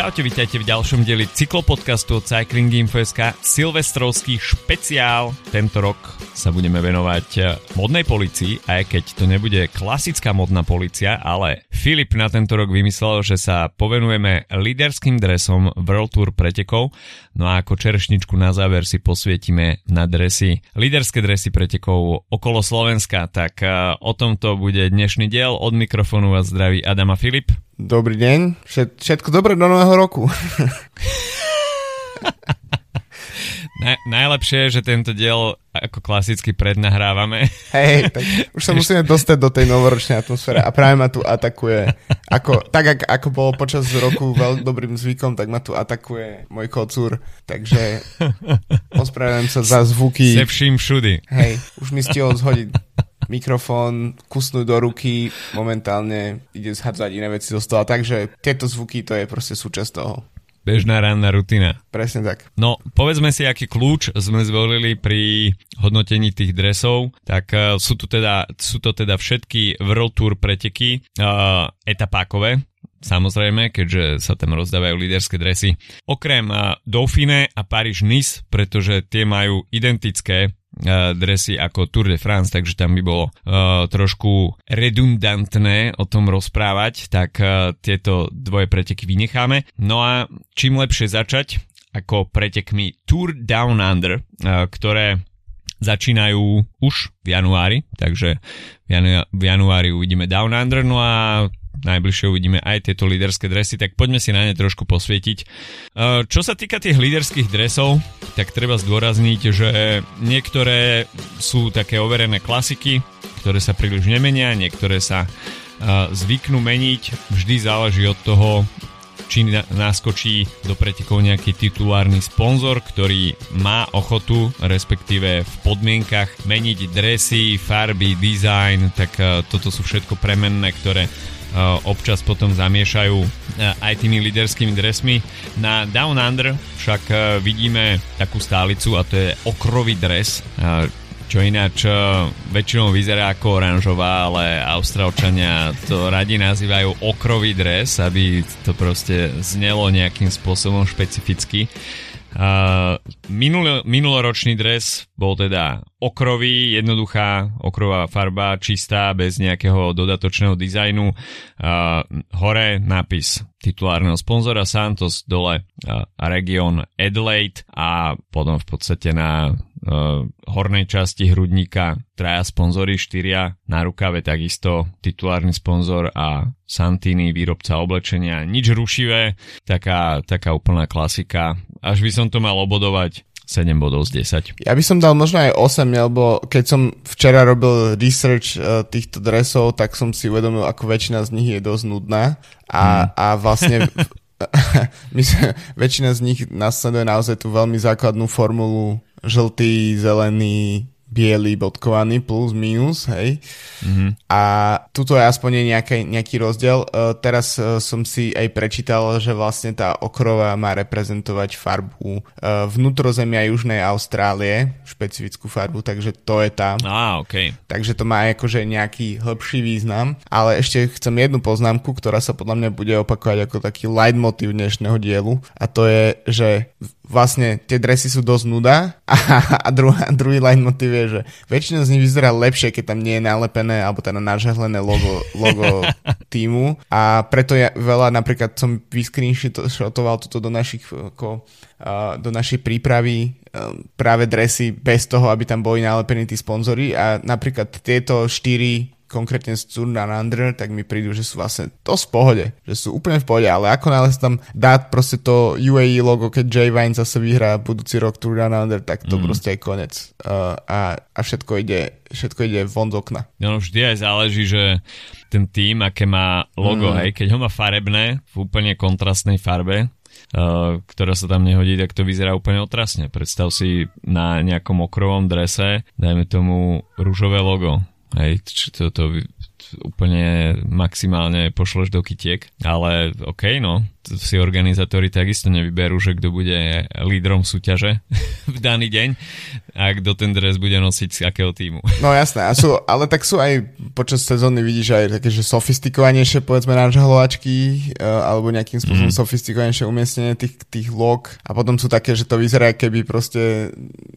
Čaute, vítajte v ďalšom dieli cyklopodcastu od Cycling Info.sk Silvestrovský špeciál. Tento rok sa budeme venovať eh, modnej policii, aj keď to nebude klasická modná policia, ale Filip na tento rok vymyslel, že sa povenujeme líderským dresom World Tour pretekov, no a ako čerešničku na záver si posvietime na dresy, líderské dresy pretekov okolo Slovenska, tak eh, o tomto bude dnešný diel. Od mikrofónu vás zdraví Adam a Filip. Dobrý deň, všetko dobré do nového roku. Na, najlepšie je, že tento diel ako klasicky prednahrávame. Hej, tak už sa musíme dostať do tej novoročnej atmosféry a práve ma tu atakuje. Ako, tak ak, ako bolo počas roku veľmi dobrým zvykom, tak ma tu atakuje môj kocúr. Takže ospravedlňujem sa za zvuky. Se vším všudy. Hej, už mi stihol zhodiť mikrofón, kusnúť do ruky, momentálne ide zhadzať iné veci zo stola, takže tieto zvuky to je proste súčasť toho. Bežná ranná rutina. Presne tak. No, povedzme si, aký kľúč sme zvolili pri hodnotení tých dresov. Tak uh, sú, tu teda, sú to teda všetky World Tour preteky uh, etapákové, samozrejme, keďže sa tam rozdávajú líderské dresy. Okrem uh, Dauphine a Paris-Nice, pretože tie majú identické dresy ako Tour de France, takže tam by bolo uh, trošku redundantné o tom rozprávať, tak uh, tieto dvoje preteky vynecháme. No a čím lepšie začať ako pretekmi Tour Down Under, ktoré začínajú už v januári, takže v januári uvidíme Down Under, no a najbližšie uvidíme aj tieto líderské dresy, tak poďme si na ne trošku posvietiť. E, čo sa týka tých líderských dresov, tak treba zdôrazniť, že niektoré sú také overené klasiky, ktoré sa príliš nemenia, niektoré sa e, zvyknú meniť, vždy záleží od toho, či naskočí do pretekov nejaký titulárny sponzor, ktorý má ochotu, respektíve v podmienkach meniť dresy, farby, design, tak e, toto sú všetko premenné, ktoré občas potom zamiešajú aj tými líderskými dresmi. Na Down Under však vidíme takú stálicu a to je okrový dres, čo ináč väčšinou vyzerá ako oranžová, ale Austrálčania to radi nazývajú okrový dres, aby to proste znelo nejakým spôsobom špecificky. Minul, minuloročný dres bol teda okrový, jednoduchá okrová farba, čistá, bez nejakého dodatočného dizajnu. Uh, hore nápis titulárneho sponzora Santos, dole uh, region Adelaide a potom v podstate na hornej časti hrudníka traja sponzory, štyria na rukave takisto titulárny sponzor a Santini, výrobca oblečenia. Nič rušivé, taká, taká úplná klasika až by som to mal obodovať 7 bodov z 10. Ja by som dal možno aj 8, lebo keď som včera robil research uh, týchto dresov, tak som si uvedomil, ako väčšina z nich je dosť nudná a, hmm. a vlastne my väčšina z nich nasleduje naozaj tú veľmi základnú formulu žltý, zelený, biely bodkovaný plus minus, hej. Mm-hmm. A tuto je aspoň nejaký, nejaký rozdiel. Uh, teraz uh, som si aj prečítal, že vlastne tá okrova má reprezentovať farbu uh, vnútrozemia Južnej Austrálie, špecifickú farbu, takže to je tá. Ah, okay. Takže to má akože nejaký hĺbší význam. Ale ešte chcem jednu poznámku, ktorá sa podľa mňa bude opakovať ako taký leitmotiv dnešného dielu a to je, že vlastne tie dresy sú dosť nuda a, a druhá, druhý line motiv je, že väčšina z nich vyzerá lepšie, keď tam nie je nalepené alebo teda nažehlené logo, logo týmu. A preto ja veľa napríklad som vyscreenshotoval toto do našich uh, do našej prípravy um, práve dresy bez toho, aby tam boli nalepení tí sponzory. A napríklad tieto štyri konkrétne z Under, tak mi prídu, že sú vlastne to v pohode, že sú úplne v pohode, ale ako náhle sa tam dá proste to UAE logo, keď Jay Vine zase vyhrá budúci rok Under, tak to mm. proste je konec. Uh, a, a všetko ide, všetko ide von z okna. No vždy aj záleží, že ten tým, aké má logo, mm. hej, keď ho má farebné, v úplne kontrastnej farbe, Uh, ktorá sa tam nehodí, tak to vyzerá úplne otrasne. Predstav si na nejakom okrovom drese, dajme tomu rúžové logo Hej, to, to, úplne maximálne pošleš do kytiek, ale OK, no, si organizátori takisto nevyberú, že kto bude lídrom súťaže v daný deň a kto ten dres bude nosiť z akého týmu. No jasné, a sú, ale tak sú aj počas sezóny vidíš aj také, že sofistikovanejšie povedzme nažhlovačky uh, alebo nejakým spôsobom mm. sofistikovanejšie umiestnenie tých, tých log a potom sú také, že to vyzerá, keby proste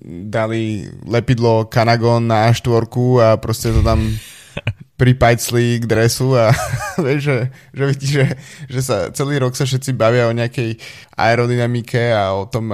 dali lepidlo Kanagon na A4 a proste to tam pripajcli k dresu a vieš, že, že že, že sa celý rok sa všetci bavia o nejakej aerodynamike a o tom,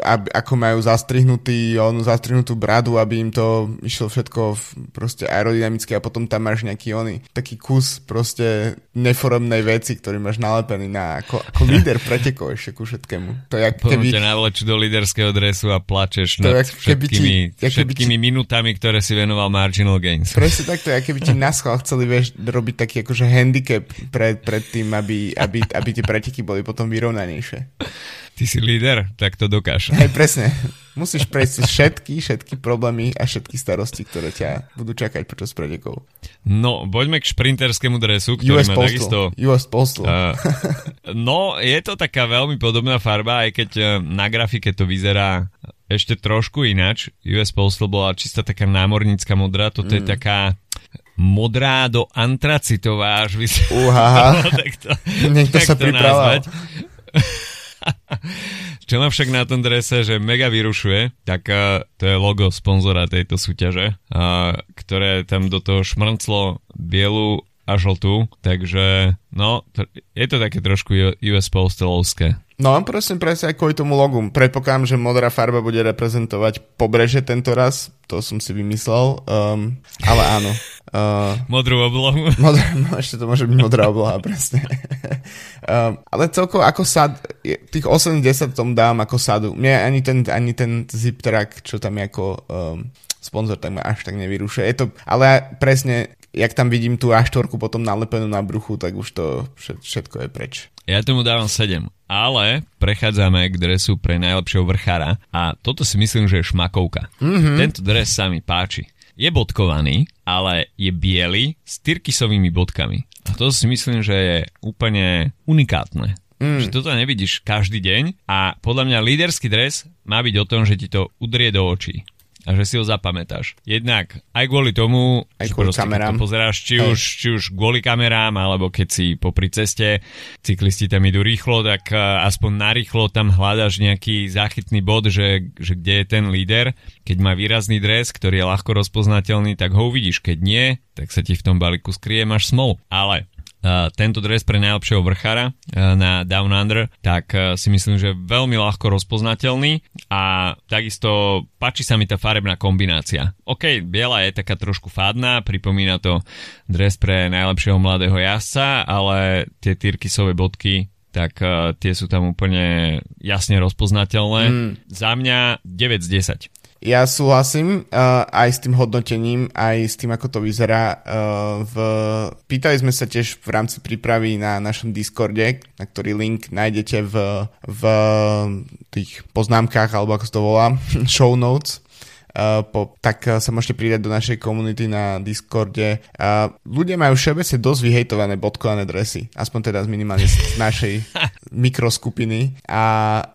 aby, ako majú zastrihnutý, onú zastrihnutú bradu, aby im to išlo všetko proste aerodynamicky a potom tam máš nejaký oný taký kus proste neforemnej veci, ktorý máš nalepený na ako, ako líder pretekov ešte ku všetkému. To je, keby... ťa navlečú do líderského dresu a plačeš nad všetkými, ti, všetkými ti... minutami, ktoré si venoval marginal gains. Presne tak, to je, keby ti na schvál chceli vieš, robiť taký akože handicap pred, pred tým, aby, aby, aby tie preteky boli potom vyrovnanejšie. Ty si líder, tak to dokáž. Hej, presne. Musíš prejsť všetky, všetky problémy a všetky starosti, ktoré ťa budú čakať počas pretekov. No, poďme k šprinterskému dresu, ktorý US má Postal. takisto... US Postal. Uh, no, je to taká veľmi podobná farba, aj keď na grafike to vyzerá ešte trošku ináč. US Postal bola čistá taká námornícka modrá, toto mm. je taká modrá do antracitová, až by sa... Uha, Niekto sa pripravil. Čo ma však na tom drese, že mega vyrušuje, tak uh, to je logo sponzora tejto súťaže, uh, ktoré tam do toho šmrnclo bielu a žltú, takže no, je to také trošku US Postalovské. No, presne, presne aj kvôli tomu logu. Predpokladám, že modrá farba bude reprezentovať pobreže tento raz. To som si vymyslel. Um, ale áno. Uh, Modrú oblohu. Modrá, no, ešte to môže byť modrá obloha, presne. um, ale celkovo ako sad, tých 80 tom dám ako sadu. Mne ani ten, ani ten zip track, čo tam je ako um, sponzor, tak ma až tak nevyrušuje. Je to, ale presne, jak tam vidím tú A4 potom nalepenú na bruchu, tak už to všetko je preč. Ja tomu dávam 7. Ale prechádzame k dresu pre najlepšieho vrchára a toto si myslím, že je šmakovka. Mm-hmm. Tento dres sa mi páči. Je bodkovaný, ale je biely s tyrkisovými bodkami. A to si myslím, že je úplne unikátne. Mm. Že toto nevidíš každý deň a podľa mňa líderský dres má byť o tom, že ti to udrie do očí a že si ho zapamätáš. Jednak aj kvôli tomu, aj kvôli proste, kamerám. To pozeráš, či už, či už kvôli kamerám, alebo keď si popri ceste, cyklisti tam idú rýchlo, tak uh, aspoň narýchlo tam hľadaš nejaký záchytný bod, že, že kde je ten líder. Keď má výrazný dres, ktorý je ľahko rozpoznateľný, tak ho uvidíš. Keď nie, tak sa ti v tom balíku skrie, máš smol. Ale tento dres pre najlepšieho vrchára uh, na Down Under, tak uh, si myslím, že veľmi ľahko rozpoznateľný a takisto páči sa mi tá farebná kombinácia. OK, biela je taká trošku fádna, pripomína to dres pre najlepšieho mladého jazdca, ale tie tyrkisové bodky tak uh, tie sú tam úplne jasne rozpoznateľné. Mm. Za mňa 9 z 10. Ja súhlasím uh, aj s tým hodnotením, aj s tým, ako to vyzerá. Uh, v... Pýtali sme sa tiež v rámci prípravy na našom Discorde, na ktorý link nájdete v, v tých poznámkach, alebo ako to volá, show notes po, tak uh, sa môžete pridať do našej komunity na Discorde. Ľudia majú všeobecne dosť vyhejtované bodkované dresy, aspoň teda minimálne z našej mikroskupiny. A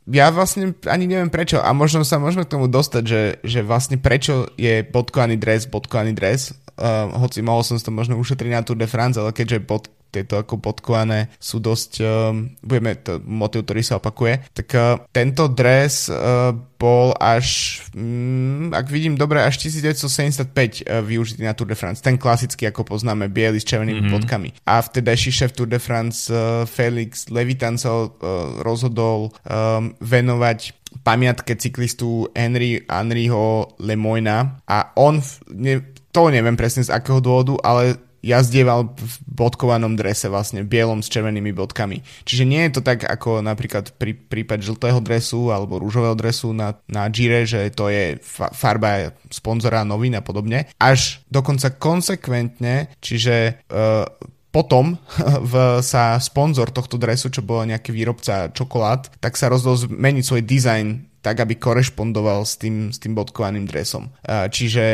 ja vlastne ani neviem prečo, a možno sa môžeme k tomu dostať, že, že vlastne prečo je bodkovaný dres bodkovaný dres, uh, hoci mohol som to možno ušetriť na Tour de France, ale keďže bod, tieto ako podkované sú dosť, um, budeme to motiv, ktorý sa opakuje, tak uh, tento dres uh, bol až, um, ak vidím dobre, až 1975 uh, využitý na Tour de France. Ten klasický, ako poznáme, biely s červenými mm-hmm. podkami. A vtedajší šéf Tour de France uh, Felix Levitan sa uh, rozhodol um, venovať pamiatke cyklistu Henry Henryho Lemoyna a on, ne, to neviem presne z akého dôvodu, ale jazdieval v bodkovanom drese vlastne, bielom s červenými bodkami. Čiže nie je to tak ako napríklad pri prípad žltého dresu alebo rúžového dresu na, na Gire, že to je fa- farba sponzora novín a podobne. Až dokonca konsekventne, čiže uh, potom v, sa sponzor tohto dresu, čo bol nejaký výrobca čokolád, tak sa rozhodol zmeniť svoj dizajn tak, aby korešpondoval s tým, s tým bodkovaným dresom. Čiže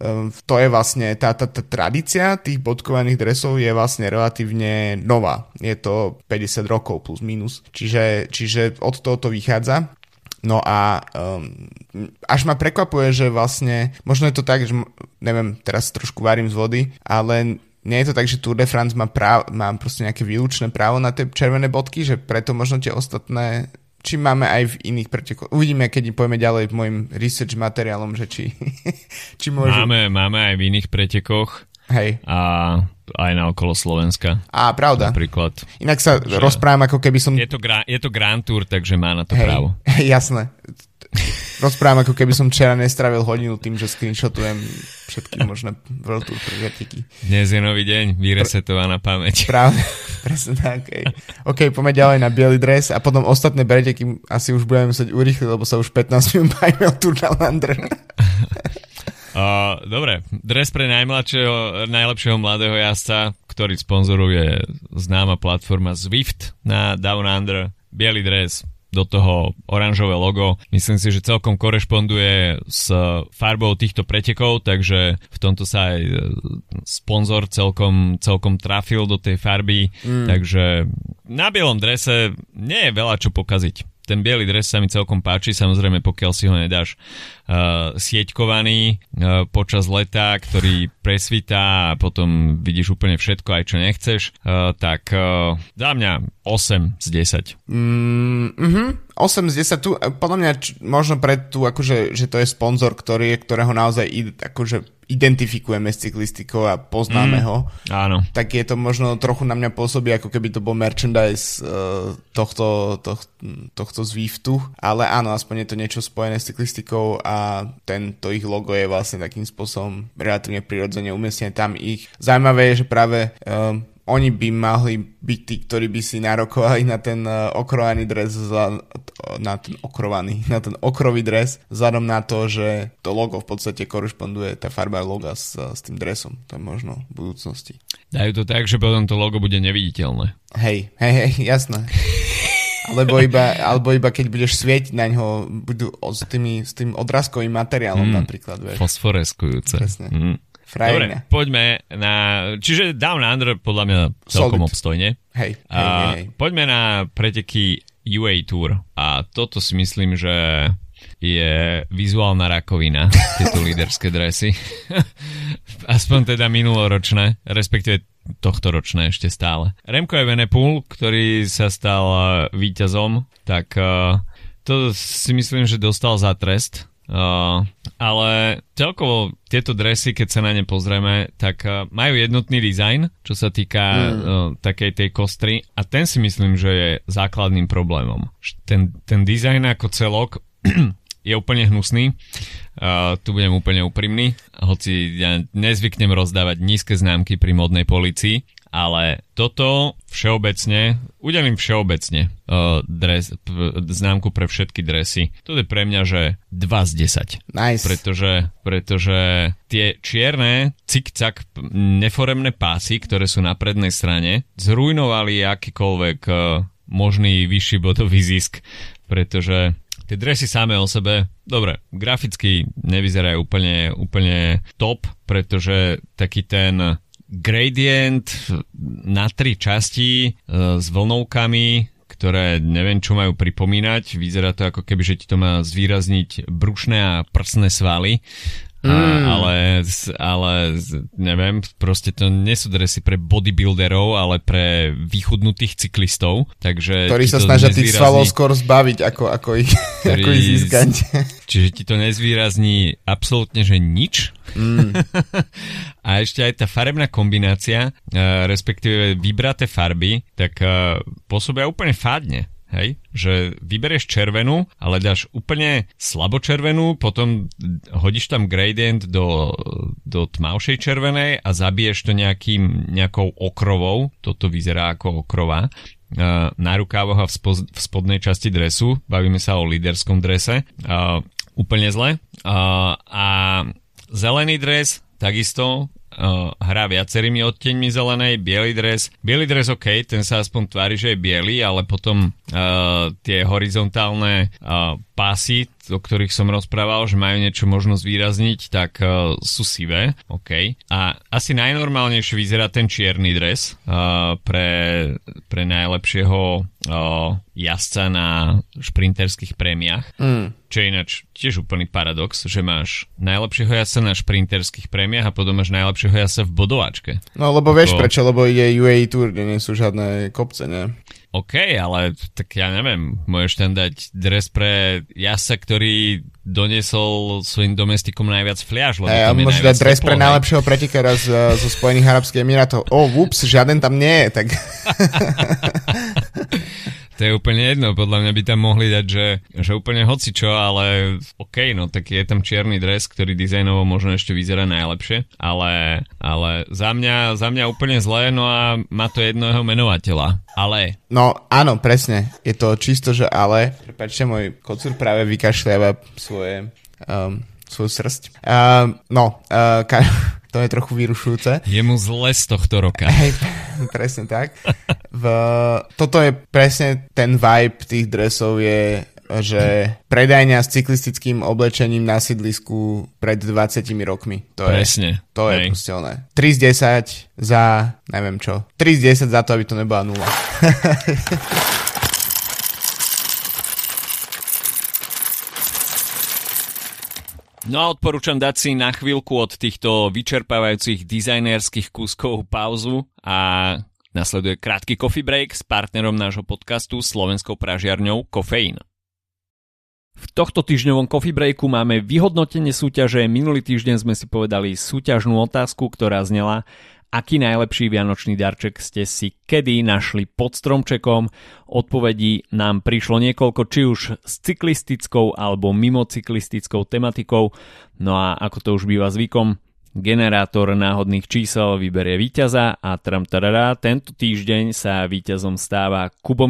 um, to je vlastne, tá, tá, tá tradícia tých bodkovaných dresov je vlastne relatívne nová. Je to 50 rokov plus minus. Čiže, čiže od toho to vychádza. No a um, až ma prekvapuje, že vlastne, možno je to tak, že neviem, teraz trošku varím z vody, ale nie je to tak, že Tour de France má, práv, má proste nejaké výlučné právo na tie červené bodky, že preto možno tie ostatné či máme aj v iných pretekoch. Uvidíme, keď pojeme ďalej môjim research materiálom, že či, či môžu... Máme, máme aj v iných pretekoch. Hej. A aj na okolo Slovenska. Á, pravda. Napríklad. Inak sa že rozprávam, ako keby som... Je to, gra, je to Grand Tour, takže má na to Hej. právo. Jasné. Rozprávam, ako keby som včera nestravil hodinu tým, že screenshotujem všetky možné World Tour prežiatiky. Dnes je nový deň, vyresetovaná pamäť. Pravda, presne tak. Okay. OK, poďme ďalej na biely dres a potom ostatné preteky asi už budeme musieť urýchliť, lebo sa už 15 minút bavíme o Tour de Lander. Uh, dobre, dres pre najmladšieho, najlepšieho mladého jazdca, ktorý sponzoruje známa platforma Zwift na Down Under, biely dres, do toho oranžové logo. Myslím si, že celkom korešponduje s farbou týchto pretekov, takže v tomto sa aj e, sponzor celkom, celkom trafil do tej farby, mm. takže na bielom drese nie je veľa čo pokaziť ten biely dres sa mi celkom páči, samozrejme pokiaľ si ho nedáš uh, sieťkovaný uh, počas leta, ktorý presvítá a potom vidíš úplne všetko, aj čo nechceš, uh, tak uh, za mňa 8 z 10. Mm, mm-hmm. 8 z 10, tu, podľa mňa č- možno pre tu, akože, že to je sponzor, ktorý, ktorého naozaj akože identifikujeme s cyklistikou a poznáme mm, ho, áno. tak je to možno trochu na mňa pôsobí, ako keby to bol merchandise uh, tohto, toh, tohto Zwiftu, ale áno, aspoň je to niečo spojené s cyklistikou a tento ich logo je vlastne takým spôsobom relatívne prirodzene umiestnené tam ich. Zaujímavé je, že práve uh, oni by mohli byť tí, ktorí by si narokovali na ten uh, okrovaný dres, na ten okrovaný, na ten okrový dres, vzhľadom na to, že to logo v podstate korešponduje, tá farba loga s, s tým dresom. To je možno v budúcnosti. Dajú to tak, že potom to logo bude neviditeľné. Hej, hej, hej, jasné. Alebo iba, alebo iba keď budeš svietiť na ňo, budú s, tými, s tým odrazkovým materiálom mm, napríklad. Vieš. Fosforeskujúce. Presne. Mm. Dobre, poďme na... Čiže Down Under podľa mňa celkom Solid. obstojne. Hej, hej, hej, hej. Poďme na preteky UA Tour. A toto si myslím, že je vizuálna rakovina, tieto líderské dresy. Aspoň teda minuloročné, respektíve tohto ročné ešte stále. Remko Evenepoel, ktorý sa stal víťazom, tak uh, to si myslím, že dostal za trest Uh, ale celkovo tieto dresy, keď sa na ne pozrieme, tak uh, majú jednotný dizajn, čo sa týka mm. uh, takej tej kostry a ten si myslím, že je základným problémom. Ten, ten dizajn ako celok je úplne hnusný. Uh, tu budem úplne úprimný, hoci ja nezvyknem rozdávať nízke známky pri modnej policii, ale toto všeobecne, udelím všeobecne uh, dres, p- známku pre všetky dresy. To je pre mňa, že 2 z 10. Nice. Pretože, pretože tie čierne cik-cak neforemné pásy, ktoré sú na prednej strane, zrujnovali akýkoľvek uh, možný vyšší bodový zisk, pretože tie dresy samé o sebe, dobre, graficky nevyzerajú úplne, úplne top, pretože taký ten gradient na tri časti e, s vlnovkami, ktoré neviem, čo majú pripomínať. Vyzerá to ako keby, že ti to má zvýrazniť brušné a prsné svaly. Mm. A, ale, ale neviem, proste to nie sú dresy pre bodybuilderov, ale pre vychudnutých cyklistov. Takže Ktorí sa snažia tých svalov skôr zbaviť, ako, ako, ich, ktorý, ako ich získať. Čiže ti to nezvýrazní absolútne, že nič. Mm. a ešte aj tá farebná kombinácia, respektíve vybraté farby, tak pôsobia úplne fádne. Hej? Že vyberieš červenú, ale dáš úplne slabočervenú, potom hodíš tam gradient do, do tmavšej červenej a zabiješ to nejakým, nejakou okrovou. Toto vyzerá ako okrova na rukávoch a v, spo, v spodnej časti dresu. Bavíme sa o líderskom drese. Úplne zle. Uh, a zelený dres takisto uh, hrá viacerými odteňmi zelenej, biely dres. Biely dres OK, ten sa aspoň tvári, že je biely, ale potom uh, tie horizontálne uh, pásy, o ktorých som rozprával, že majú niečo možno zvýrazniť, tak uh, sú sivé, OK. A asi najnormálnejšie vyzerá ten čierny dres uh, pre, pre najlepšieho o, jazdca na šprinterských prémiách. Mm. Čo je ináč tiež úplný paradox, že máš najlepšieho jazdca na šprinterských prémiách a potom máš najlepšieho jazdca v bodovačke. No lebo Ako... vieš prečo, lebo ide UAE Tour, kde nie sú žiadne kopce, nie? OK, ale tak ja neviem, môžeš tam dať dres pre jasa, ktorý doniesol svojim domestikom najviac fliaž. Hey, a môžeš dať dres pre najlepšieho pretekára z, zo Spojených Arabských Emirátov. O, oh, ups, žiaden tam nie je, tak... To je úplne jedno, podľa mňa by tam mohli dať, že, že úplne hocičo, ale OK, no tak je tam čierny dres, ktorý dizajnovo možno ešte vyzerá najlepšie, ale, ale za, mňa, za mňa úplne zlé, no a má to jedno jeho menovateľa. Ale. No áno, presne, je to čisto, že ale, prepáčte, môj kocúr práve vykašľava svoje um, svoju srst. Uh, no, uh, ka- to je trochu vyrušujúce. Je mu zle z tohto roka. Hej, presne tak. V, toto je presne ten vibe tých dresov je že predajňa s cyklistickým oblečením na sídlisku pred 20 rokmi. To Presne. Je, to je proste oné. 3 z 10 za, neviem čo, 3 z 10 za to, aby to nebola nula. No a odporúčam dať si na chvíľku od týchto vyčerpávajúcich dizajnerských kúskov pauzu a nasleduje krátky coffee break s partnerom nášho podcastu slovenskou pražiarňou Kofeín. V tohto týždňovom coffee breaku máme vyhodnotenie súťaže. Minulý týždeň sme si povedali súťažnú otázku, ktorá znela Aký najlepší vianočný darček ste si kedy našli pod stromčekom? Odpovedí nám prišlo niekoľko, či už s cyklistickou alebo mimo cyklistickou tematikou. No a ako to už býva zvykom, generátor náhodných čísel vyberie víťaza a tram tento týždeň sa víťazom stáva Kubo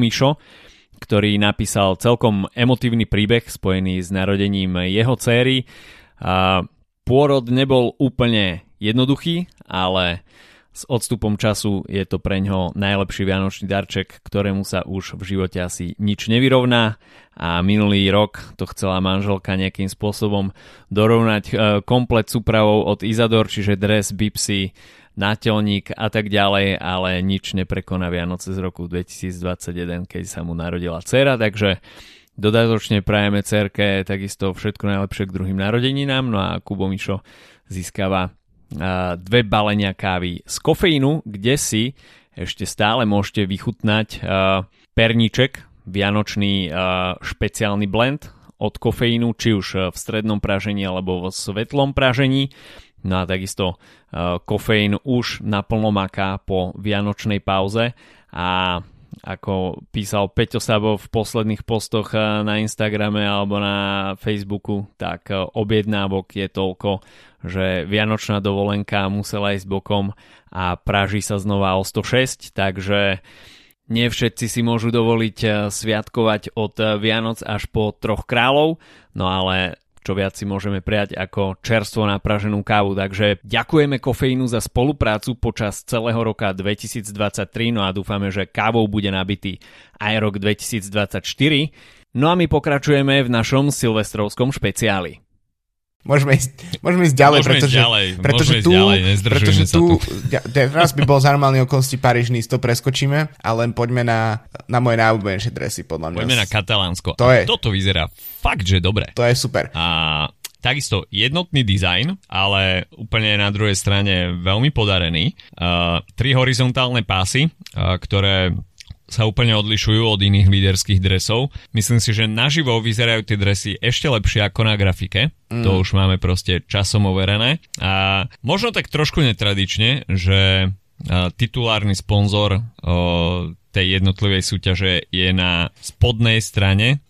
ktorý napísal celkom emotívny príbeh spojený s narodením jeho céry. A pôrod nebol úplne jednoduchý, ale s odstupom času je to pre ňo najlepší vianočný darček, ktorému sa už v živote asi nič nevyrovná. A minulý rok to chcela manželka nejakým spôsobom dorovnať e, komplet súpravou od Izador, čiže dres, bipsy, nátelník a tak ďalej, ale nič neprekoná Vianoce z roku 2021, keď sa mu narodila dcera, takže dodatočne prajeme cerke takisto všetko najlepšie k druhým narodeninám, no a Kubo Mišo získava dve balenia kávy z kofeínu, kde si ešte stále môžete vychutnať perníček, vianočný špeciálny blend od kofeínu, či už v strednom pražení alebo v svetlom pražení. No a takisto kofeín už naplno maká po vianočnej pauze a ako písal Peťo Sabo v posledných postoch na Instagrame alebo na Facebooku, tak objednávok je toľko, že vianočná dovolenka musela ísť bokom a praží sa znova o 106, takže nie všetci si môžu dovoliť eh, sviatkovať od eh, Vianoc až po troch kráľov, no ale čo viac si môžeme prijať ako čerstvo napraženú kávu. Takže ďakujeme kofeínu za spoluprácu počas celého roka 2023, no a dúfame, že kávou bude nabitý aj rok 2024. No a my pokračujeme v našom silvestrovskom špeciáli. Môžeme ísť, môžeme ísť ďalej, môžeme pretože, ísť ďalej, pretože môžeme tu, ísť ďalej, pretože tu, tu. teraz by bol za normálny okolnosti Paríž to preskočíme, ale len poďme na, na moje najúbenejšie dresy, podľa mňa. Poďme na Katalánsko. To je, toto vyzerá fakt, že dobre. To je super. A takisto jednotný dizajn, ale úplne na druhej strane veľmi podarený. Uh, tri horizontálne pásy, uh, ktoré sa úplne odlišujú od iných líderských dresov. Myslím si, že naživo vyzerajú tie dresy ešte lepšie ako na grafike. Mm. To už máme proste časom overené. A možno tak trošku netradične, že titulárny sponzor tej jednotlivej súťaže je na spodnej strane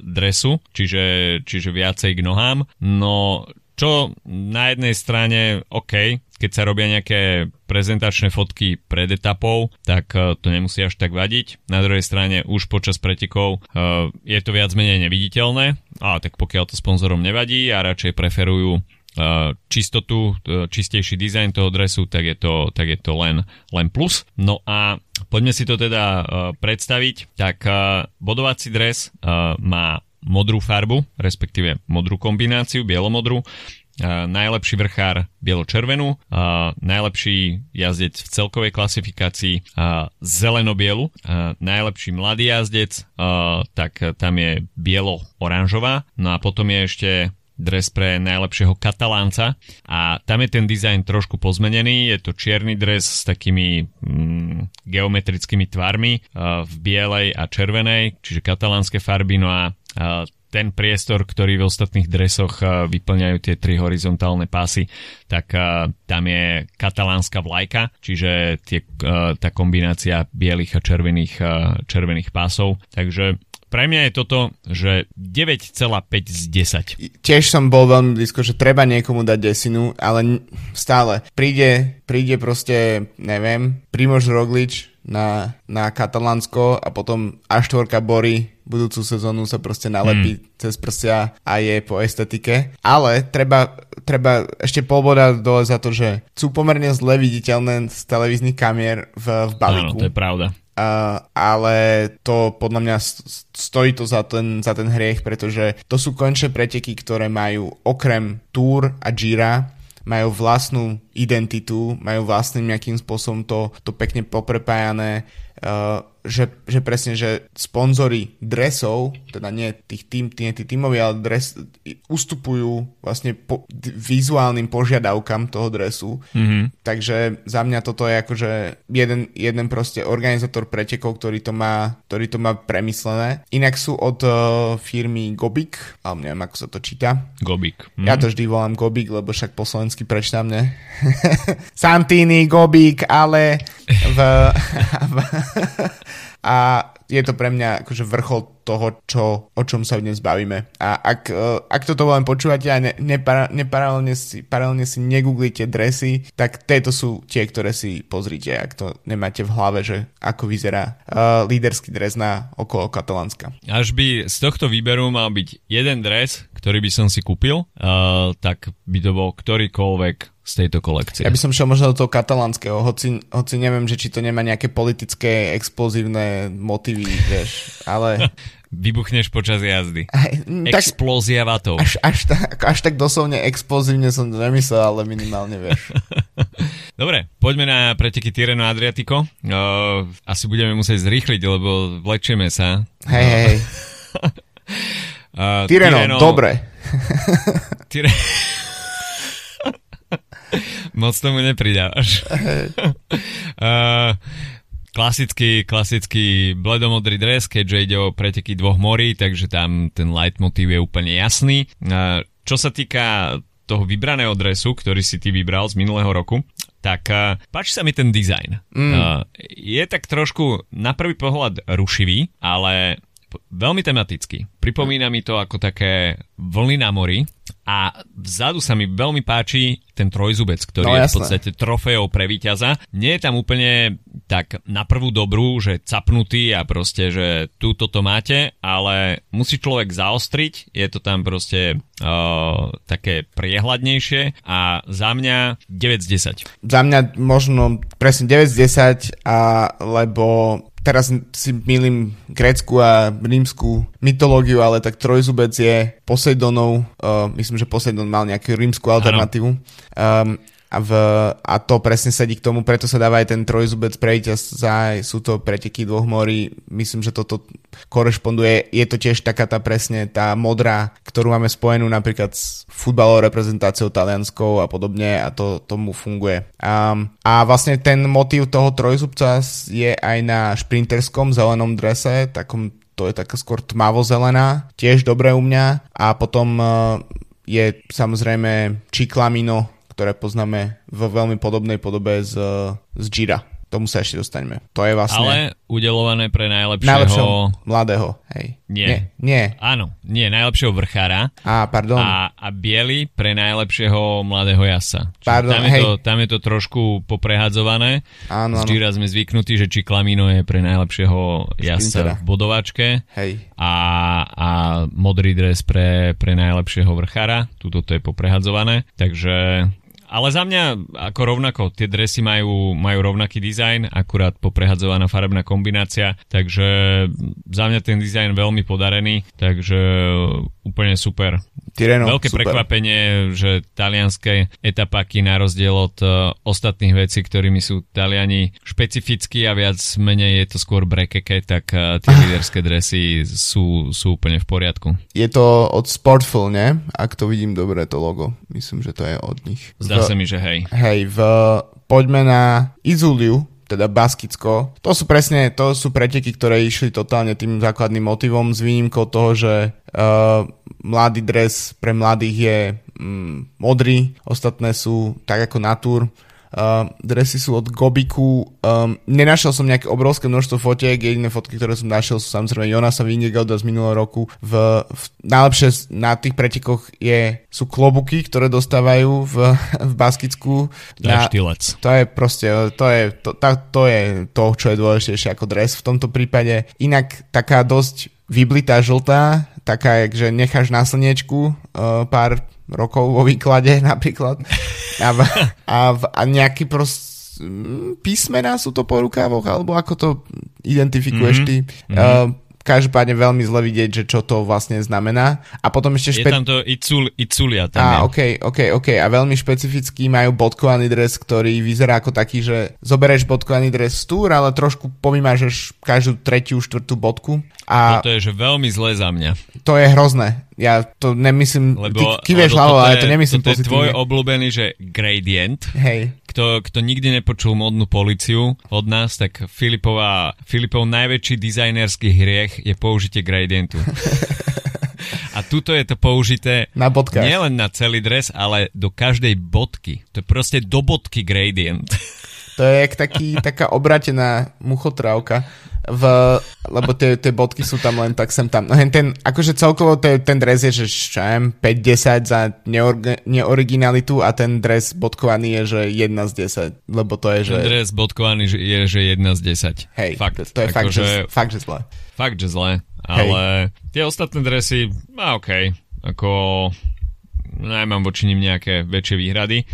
dresu, čiže, čiže viacej k nohám. No čo na jednej strane, OK, keď sa robia nejaké prezentačné fotky pred etapou, tak uh, to nemusí až tak vadiť. Na druhej strane už počas pretekov uh, je to viac menej neviditeľné, a tak pokiaľ to sponzorom nevadí a radšej preferujú uh, čistotu, čistejší dizajn toho dresu, tak je to, tak je to len, len plus. No a poďme si to teda predstaviť. Tak bodovací dres má modrú farbu, respektíve modrú kombináciu, bielomodrú najlepší vrchár bielo-červenú, najlepší jazdec v celkovej klasifikácii zeleno-bielu, najlepší mladý jazdec, tak tam je bielo-oranžová, no a potom je ešte dres pre najlepšieho katalánca. A tam je ten dizajn trošku pozmenený, je to čierny dres s takými mm, geometrickými tvarmi v bielej a červenej, čiže katalánske farby, no a ten priestor, ktorý v ostatných dresoch vyplňajú tie tri horizontálne pásy, tak tam je katalánska vlajka, čiže tie, tá kombinácia bielých a červených, červených pásov. Takže pre mňa je toto, že 9,5 z 10. Tiež som bol veľmi blízko, že treba niekomu dať desinu, ale stále príde, príde proste, neviem, Primož Roglič na, na Katalánsko a potom A4 Bory budúcu sezónu sa proste nalepí hmm. cez prsia a je po estetike. Ale treba, treba ešte polboda dole za to, že sú pomerne zle viditeľné z televíznych kamier v, v balíku. Áno, to je pravda. Uh, ale to podľa mňa stojí to za ten, za ten hriech, pretože to sú končné preteky, ktoré majú okrem Tour a Gira majú vlastnú identitu, majú vlastným nejakým spôsobom to, to pekne poprepájané. Uh, že, že presne, že sponzory dresov, teda nie tých tým, nie tí tímovi, ale dres, ustupujú vlastne po, vizuálnym požiadavkám toho dresu. Mm-hmm. Takže za mňa toto je akože jeden, jeden proste organizátor pretekov, ktorý to má, ktorý to má premyslené. Inak sú od uh, firmy Gobik, ale neviem, ako sa to číta. Gobik. Mm-hmm. Ja to vždy volám Gobik, lebo však po slovensky prečítam, ne? Santini, Gobik, ale v, v a je to pre mňa akože vrchol toho, čo, o čom sa dnes bavíme. A ak, e, ak toto len počúvate a ne, nepara, neparalelne si, paralelne si negooglite dresy, tak tieto sú tie, ktoré si pozrite, ak to nemáte v hlave, že ako vyzerá uh, líderský dres na okolo Katalánska. Až by z tohto výberu mal byť jeden dres, ktorý by som si kúpil, uh, tak by to bol ktorýkoľvek z tejto kolekcie. Ja by som šiel možno do toho katalánskeho, hoci, hoci neviem, že či to nemá nejaké politické explozívne motívy, vieš, ale... Vybuchneš počas jazdy. Aj, tak, Explózia vatov. Až, až, tak, až tak doslovne explozívne som to nemyslel, ale minimálne vieš. Dobre, poďme na preteky Tireno Adriatico. Uh, asi budeme musieť zrýchliť, lebo vlečieme sa. Hej, hej, hej. uh, Tireno, Tireno, dobre. Tireno... Moc tomu nepridávaš. uh, klasický, klasický bledomodrý dres, keďže ide o preteky dvoch morí, takže tam ten leitmotiv je úplne jasný. Uh, čo sa týka toho vybraného dresu, ktorý si ty vybral z minulého roku, tak uh, páči sa mi ten dizajn. Mm. Uh, je tak trošku na prvý pohľad rušivý, ale veľmi tematický. Pripomína mi to ako také vlny na mori a vzadu sa mi veľmi páči ten trojzubec, ktorý no, je v podstate trofejou pre víťaza. Nie je tam úplne tak na prvú dobrú, že capnutý a proste, že tu toto máte, ale musí človek zaostriť, je to tam proste uh, také priehľadnejšie a za mňa 9 z 10. Za mňa možno presne 9 z 10, a, lebo teraz si milím grécku a rímsku mytológiu, ale tak trojzubec je Poseidonov, uh, myslím, že Poseidon mal nejakú rímsku alternatívu. Um, a, v, a to presne sedí k tomu, preto sa dáva aj ten trojzubec za sú to preteky dvoch morí, myslím, že toto korešponduje, je to tiež taká tá presne tá modrá, ktorú máme spojenú napríklad s futbalovou reprezentáciou talianskou a podobne a to tomu funguje. A, a vlastne ten motív toho trojzubca je aj na šprinterskom zelenom drese, takom to je taká skôr tmavo-zelená, tiež dobré u mňa a potom uh, je samozrejme Chiclamino ktoré poznáme v veľmi podobnej podobe z, z Jira tomu sa ešte dostaneme. To je vlastne... Ale udelované pre najlepšieho... Najlepšieho mladého, hej. Nie. Nie. nie. Áno, nie, najlepšieho vrchára. Á, pardon. A, a biely pre najlepšieho mladého jasa. pardon, tam, je hej. to, tam je to trošku poprehadzované. Áno, áno. Vždy sme zvyknutí, že Čiklamino je pre najlepšieho jasa v bodovačke. Hej. A, a modrý dres pre, pre najlepšieho vrchára. Tuto to je poprehadzované. Takže ale za mňa ako rovnako, tie dresy majú, majú rovnaký dizajn, akurát poprehadzovaná farebná kombinácia, takže za mňa ten dizajn veľmi podarený, takže úplne super. Tireno, Veľké super. prekvapenie, že talianské etapaky na rozdiel od uh, ostatných vecí, ktorými sú Taliani špecificky a viac menej je to skôr brekeke, tak uh, tie líderské dresy sú, sú úplne v poriadku. Je to od Sportful, ne? Ak to vidím dobre, to logo. Myslím, že to je od nich. Zdá v, sa mi, že hej. Hej, v, poďme na Izuliu, teda Baskicko. To sú presne, to sú preteky, ktoré išli totálne tým základným motivom s výnimkou toho, že uh, mladý dres pre mladých je um, modrý, ostatné sú tak ako Natur. Uh, dresy sú od Gobiku. Um, nenašiel som nejaké obrovské množstvo fotiek, jediné fotky, ktoré som našiel sú samozrejme Jonasa Vingegaarda z minulého roku. V, v, najlepšie na tých pretekoch je, sú klobuky, ktoré dostávajú v, v Baskicku. To je štýlec. To je proste, to je to, tá, to je to, čo je dôležitejšie ako dres v tomto prípade. Inak taká dosť vyblitá žltá, taká, že necháš na slniečku uh, pár rokov vo výklade napríklad a, v, a, v, a nejaký prost písmená sú to po rukávoch alebo ako to identifikuješ mm-hmm. ty mm-hmm. Uh, každopádne veľmi zle vidieť, že čo to vlastne znamená. A potom ešte špe... Je tam to Icul, Iculia. Tam Á, je. ok, ok, ok. A veľmi špecifický majú bodkovaný dres, ktorý vyzerá ako taký, že zobereš bodkovaný dres z túr, ale trošku povymážeš každú tretiu, štvrtú bodku. A to je, že veľmi zlé za mňa. To je hrozné. Ja to nemyslím, lebo, ty kýveš hlavou, ale to nemyslím toto pozitívne. je tvoj obľúbený, že gradient. Hej kto, kto nikdy nepočul modnú policiu od nás, tak Filipová, Filipov najväčší dizajnerský hriech je použitie gradientu. A tuto je to použité na bodkách. nielen na celý dres, ale do každej bodky. To je proste do bodky gradient. To je jak taký, taká obratená muchotrávka v, lebo tie, tie bodky sú tam len tak sem tam. No ten, akože celkovo ten, ten dres je, že čo 5-10 za neorg, neoriginalitu a ten dres bodkovaný je, že 1 z 10, lebo to je, že... Ten dres bodkovaný je, že 1 z 10. Hej, fakt, to, je fakt, že, fakt, že zle. Fakt, že zle, ale Hej. tie ostatné dresy, a okej, okay, ako nemám voči nim nejaké väčšie výhrady.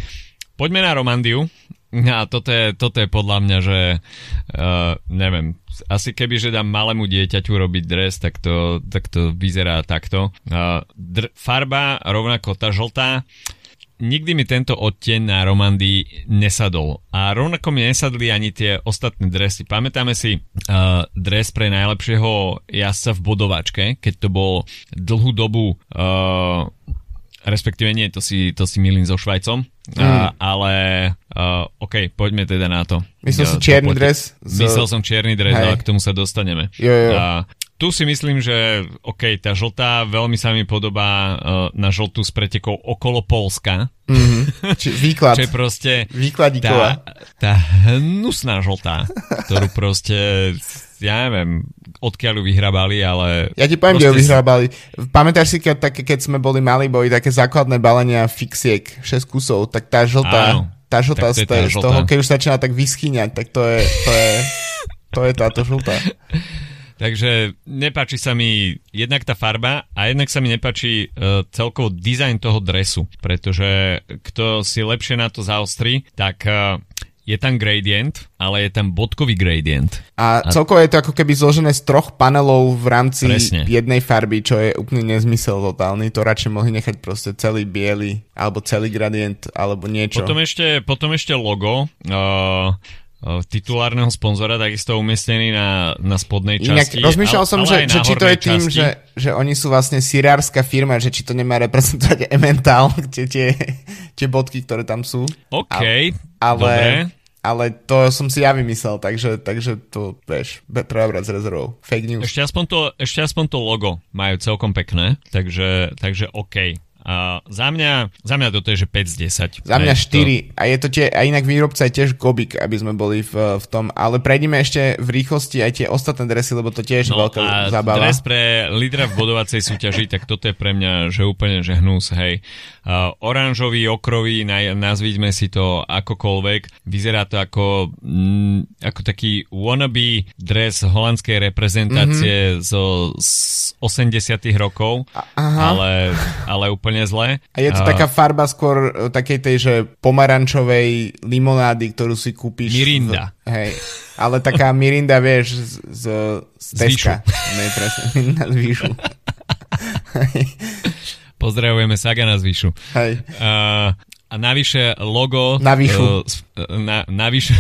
Poďme na Romandiu. A toto je, toto je podľa mňa, že uh, neviem, asi keby, že dám malému dieťaťu robiť dres, tak to, tak to vyzerá takto. Uh, dr- farba, rovnako tá žltá, nikdy mi tento odteň na Romandii nesadol. A rovnako mi nesadli ani tie ostatné dresy. Pamätáme si uh, dres pre najlepšieho jazdca v bodovačke, keď to bol dlhú dobu uh, respektíve nie, to si, to si milím so Švajcom, mm. uh, ale uh, OK, poďme teda na to. Myslel si čierny dres? Z... Myslel som čierny dres, Hej. ale k tomu sa dostaneme. Jo, jo. Uh, tu si myslím, že OK, tá žltá veľmi sa mi podobá uh, na žltú s pretekou okolo Polska. Mm-hmm. Či, výklad. Čo je proste. Tá, tá hnusná žltá, ktorú proste ja neviem, odkiaľ ju vyhrabali, ale... Ja ti poviem, kde ju vyhrabali. Pamätáš si, keď, také, keď sme boli mali, boli také základné balenia fixiek, 6 kusov, tak tá žltá, Áno, tá žltá, z, tá z toho, keď už začína tak vyschýňať, tak to je, to je, to je táto žltá. Takže nepáči sa mi jednak tá farba a jednak sa mi nepáči uh, celkovo dizajn toho dresu, pretože kto si lepšie na to zaostri, tak uh, je tam gradient, ale je tam bodkový gradient. A, a celkovo je to ako keby zložené z troch panelov v rámci presne. jednej farby, čo je úplný nezmysel totálny. To radšej mohli nechať proste celý biely, alebo celý gradient, alebo niečo. Potom ešte, potom ešte logo. Uh, titulárneho sponzora takisto umiestnený na, na spodnej časti. Inak rozmýšľal som, ale že, že či to je tým, že, že oni sú vlastne sirárska firma, že či to nemá reprezentovať Emmental, tie, tie, tie bodky, ktoré tam sú. OK, ale, dobre ale to som si ja vymyslel, takže, takže to, vieš, treba brať s rezervou. Fake news. Ešte aspoň to, ešte aspoň to logo majú celkom pekné, takže, takže OK. Uh, za, mňa, za mňa toto je, že 5 z 10. Za mňa 4. To... A je to tie, a inak výrobca je tiež Gobik, aby sme boli v, v tom. Ale prejdeme ešte v rýchlosti aj tie ostatné dresy, lebo to tiež no, veľká a zábava. dres pre lídra v bodovacej súťaži, tak toto je pre mňa, že úplne, že hnus, hej. Uh, oranžový, okrový, naj, nazvíme si to akokoľvek. Vyzerá to ako, mm, ako taký wannabe dres holandskej reprezentácie mm-hmm. zo z 80 rokov, Aha. ale, ale úplne zlé. A je to uh, taká farba skôr e, takej tej, že pomarančovej limonády, ktorú si kúpiš. Mirinda. V, hej, ale taká Mirinda, vieš, z, z, z Teska. Ne, presne, na zvyšu. Pozdravujeme Saga na zvyšu. Hej. Uh, a navyše logo... Navyšu. Uh, na, navyše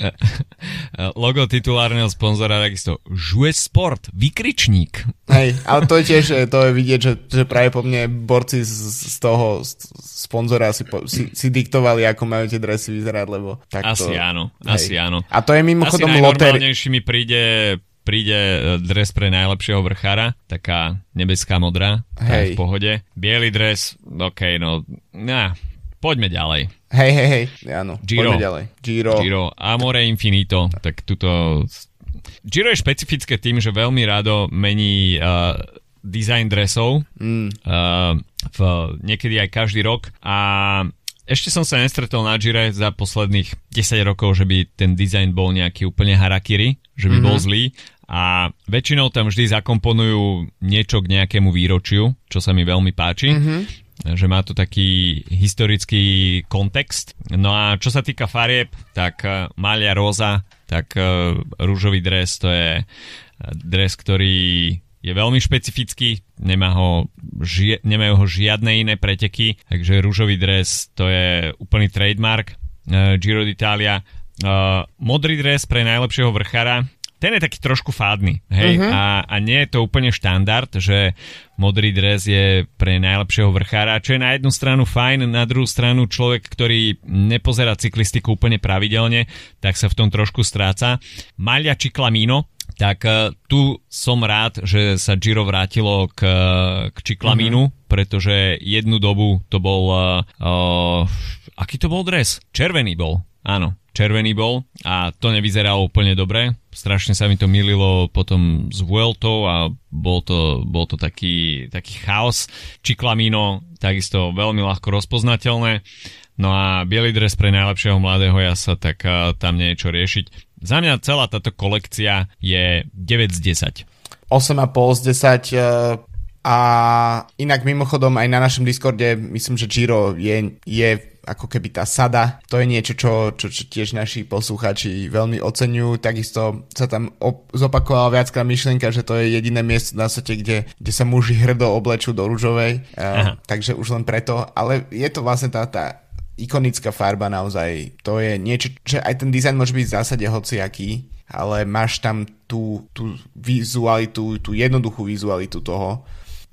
logo titulárneho sponzora takisto Žuje Sport, vykričník. Hej, ale to je tiež, to je vidieť, že, že práve po mne borci z, z toho z, sponzora si, po, si, si diktovali, ako majú tie dresy vyzerať, lebo takto... Asi áno, hej. asi áno. A to je mimochodom Asi najnormálnejší mi príde príde e, dres pre najlepšieho vrchára, taká nebeská modrá, Hej. v pohode. Bielý dres, ok, no, na, poďme ďalej. Hej, hej, hej, áno, Giro. poďme ďalej. Giro. Giro, Amore Infinito, tak tuto... Giro je špecifické tým, že veľmi rado mení uh, design dresov, mm. uh, v, niekedy aj každý rok a ešte som sa nestretol na Gire za posledných 10 rokov, že by ten dizajn bol nejaký úplne harakiri, že by mm-hmm. bol zlý a väčšinou tam vždy zakomponujú niečo k nejakému výročiu, čo sa mi veľmi páči. Mm-hmm že má to taký historický kontext. No a čo sa týka farieb, tak uh, Malia Rosa, tak uh, rúžový dres, to je uh, dres, ktorý je veľmi špecifický, nemá ho, ži- nemajú ho žiadne iné preteky, takže rúžový dres to je úplný trademark Giro d'Italia. Modrý dres pre najlepšieho vrchára, ten je taký trošku fádny, hej, uh-huh. a, a nie je to úplne štandard, že modrý dres je pre najlepšieho vrchára, čo je na jednu stranu fajn, na druhú stranu človek, ktorý nepozerá cyklistiku úplne pravidelne, tak sa v tom trošku stráca. Malia Ciclamino, tak uh, tu som rád, že sa Giro vrátilo k, k Ciclaminu, uh-huh. pretože jednu dobu to bol... Uh, aký to bol dres? Červený bol, áno červený bol a to nevyzeralo úplne dobre. Strašne sa mi to mililo potom s Vueltou a bol to, bol to taký, taký chaos. Čiklamino takisto veľmi ľahko rozpoznateľné. No a biely dres pre najlepšieho mladého jasa, tak tam nie je čo riešiť. Za mňa celá táto kolekcia je 9 z 10. 8,5 z 10 uh, a inak mimochodom aj na našom Discorde myslím, že Giro je, je ako keby tá sada, to je niečo, čo, čo, čo tiež naši poslucháči veľmi oceňujú. Takisto sa tam op- zopakovala viackrát myšlienka, že to je jediné miesto na svete, kde, kde sa muži hrdo oblečú do rúžovej, uh, takže už len preto, ale je to vlastne tá, tá ikonická farba naozaj. To je niečo, že aj ten dizajn môže byť v zásade hociaký, ale máš tam tú, tú vizualitu, tú jednoduchú vizualitu toho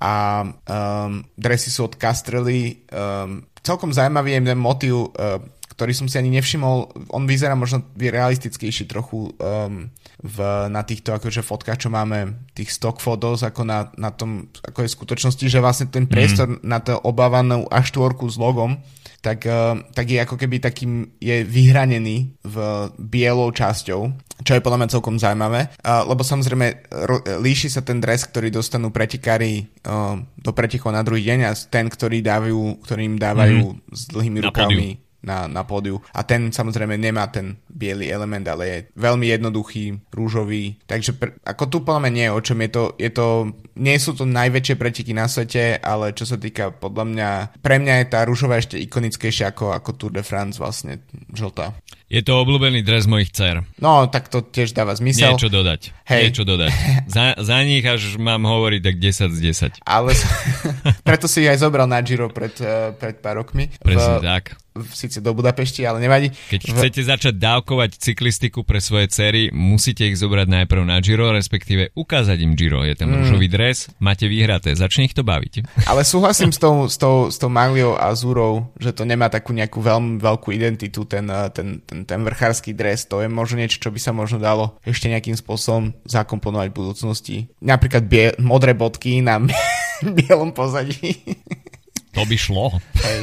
a um, dresy sú od Castrelli, um, celkom zaujímavý je ten motiv, uh, ktorý som si ani nevšimol. On vyzerá možno realistickejší trochu um, v, na týchto akože fotkách, čo máme, tých stock photos, ako na, na tom, ako je v skutočnosti, že vlastne ten priestor mm. na to obávanú A4 s logom, tak, uh, tak je ako keby takým, je vyhranený v bielou časťou, čo je podľa mňa celkom zaujímavé, uh, lebo samozrejme ro- líši sa ten dres, ktorý dostanú pretekári uh, do pretekov na druhý deň a ten, ktorý dávajú, ktorým dávajú mm. s dlhými rukami na, na pódiu. A ten samozrejme nemá ten biely element, ale je veľmi jednoduchý, rúžový. Takže pr- ako tu podľa mňa nie je o čom. Je to, je to, nie sú to najväčšie preteky na svete, ale čo sa týka podľa mňa, pre mňa je tá rúžová ešte ikonickejšia ako, ako Tour de France vlastne žltá. Je to obľúbený dres mojich dcer. No, tak to tiež dáva zmysel. Niečo dodať. Hej. Niečo dodať. Za, za nich až mám hovoriť tak 10 z 10. Ale preto si aj zobral na Giro pred, uh, pred pár rokmi. Presne v, tak. V, síce do Budapešti, ale nevadí. Keď v... chcete začať dávkovať cyklistiku pre svoje cery, musíte ich zobrať najprv na Giro, respektíve ukázať im Giro. Je ten mm. rúžový dres, máte vyhraté, začne ich to baviť. Ale súhlasím s tou, s tou, s tou Magliou a Zúrou, že to nemá takú nejakú veľmi veľkú identitu, ten, eh, ten, ten ten vrchársky dres, to je možno niečo, čo by sa možno dalo ešte nejakým spôsobom zakomponovať v budúcnosti. Napríklad bie- modré bodky na bielom pozadí. To by šlo. Hej.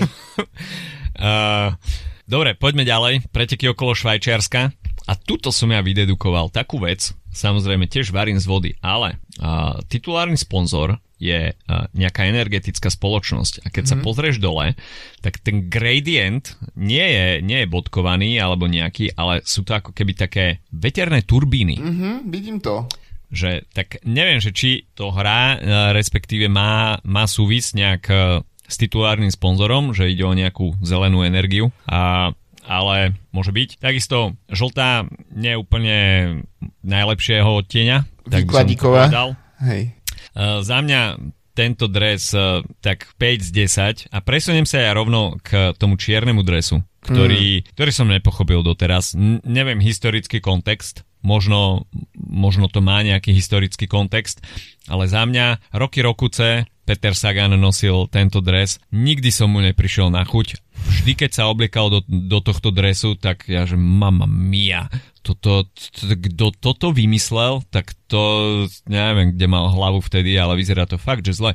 uh, dobre, poďme ďalej. Preteky okolo Švajčiarska. A tuto som ja vydedukoval takú vec, samozrejme tiež varím z vody, ale uh, titulárny sponzor je uh, nejaká energetická spoločnosť. A keď mm-hmm. sa mhm. pozrieš dole, tak ten gradient nie je, nie je bodkovaný alebo nejaký, ale sú to ako keby také veterné turbíny. Mm-hmm, vidím to že tak neviem, že či to hrá, respektíve má, má súvis nejak s titulárnym sponzorom, že ide o nejakú zelenú energiu a ale môže byť. Takisto žltá nie je úplne najlepšieho som povedal. Hej. Uh, za mňa tento dres uh, tak 5 z 10 a presuniem sa ja rovno k tomu čiernemu dresu, ktorý, mm. ktorý som nepochopil doteraz. N- neviem historický kontext, možno, možno to má nejaký historický kontext, ale za mňa roky rokuce Peter Sagan nosil tento dres. Nikdy som mu neprišiel na chuť. Vždy, keď sa obliekal do, do tohto dresu, tak ja, že mama mia, toto, kto toto vymyslel, tak to, neviem, kde mal hlavu vtedy, ale vyzerá to fakt, že zle.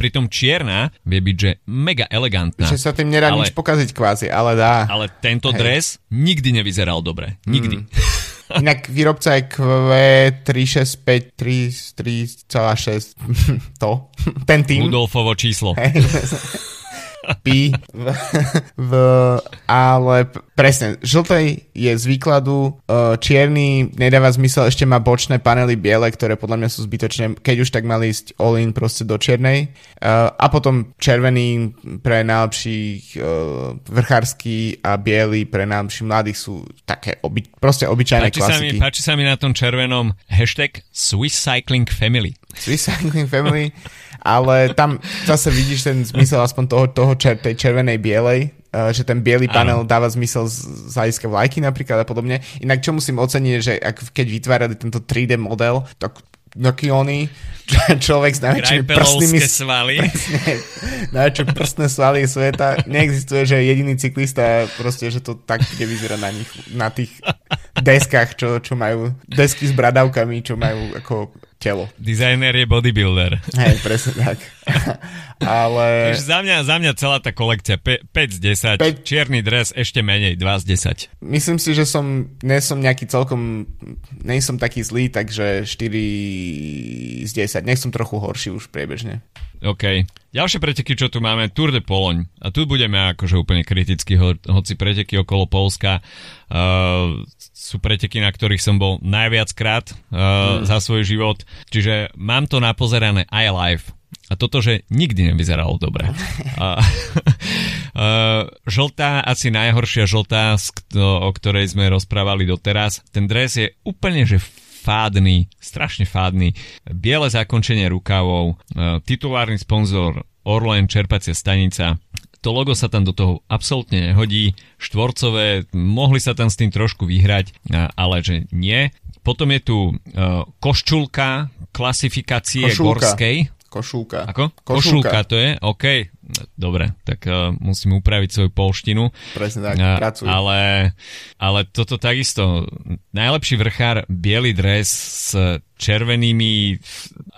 Pritom čierna vie byť, že mega elegantná. Že sa tým nedá ale, nič pokaziť kvázi, ale dá. Ale tento Hej. dres nikdy nevyzeral dobre. Nikdy. Mm. Inak výrobca je Q365 3,6 to. Ten tým. Rudolfovo číslo. Pi v, v, ale presne, žltej je z výkladu, uh, čierny nedáva zmysel, ešte má bočné panely biele, ktoré podľa mňa sú zbytočné, keď už tak mali ísť all in proste do čiernej. Uh, a potom červený pre najlepších uh, vrchársky a biely pre najlepších mladých sú také oby, proste obyčajné páči klasiky. Sa mi, páči sa mi na tom červenom hashtag Swiss Cycling Family. Swiss Cycling Family ale tam zase vidíš ten zmysel aspoň toho, toho čer, tej červenej bielej, uh, že ten biely panel ano. dáva zmysel z, hľadiska vlajky napríklad a podobne. Inak čo musím oceniť, že ak, keď vytvárali tento 3D model, tak oný človek s najväčšími prstnými svaly. Presne, najväčšie prstné svaly sveta. Neexistuje, že jediný cyklista proste, že to tak bude vyzerá na nich, na tých deskách, čo, čo majú, desky s bradavkami, čo majú ako telo. Dizajner je bodybuilder. Hej, presne tak. Ale... Za mňa, za mňa celá tá kolekcia 5 z 10, 5... čierny dres ešte menej, 2 z 10. Myslím si, že som, nie som nejaký celkom, nie som taký zlý, takže 4 z 10. Nech som trochu horší už priebežne. OK. Ďalšie preteky, čo tu máme, Tour de Poloň. A tu budeme akože úplne kriticky, ho, hoci preteky okolo Polska uh, sú preteky, na ktorých som bol najviac krát uh, mm. za svoj život. Čiže mám to napozerané aj live. A toto, že nikdy nevyzeralo dobre. uh, uh, žltá, asi najhoršia žltá, o ktorej sme rozprávali doteraz. Ten dres je úplne, že fádny, strašne fádny. Biele zakončenie rukavov, uh, titulárny sponzor Orlen čerpacia stanica, to logo sa tam do toho absolútne nehodí, štvorcové, mohli sa tam s tým trošku vyhrať, ale že nie. Potom je tu uh, koščulka klasifikácie Košulka. gorskej. Košulka. Ako? Košulka. Košulka to je? OK. Dobre, tak uh, musím upraviť svoju polštinu. Presne tak, uh, pracuj. Ale, ale toto takisto. Najlepší vrchár, biely dres s červenými,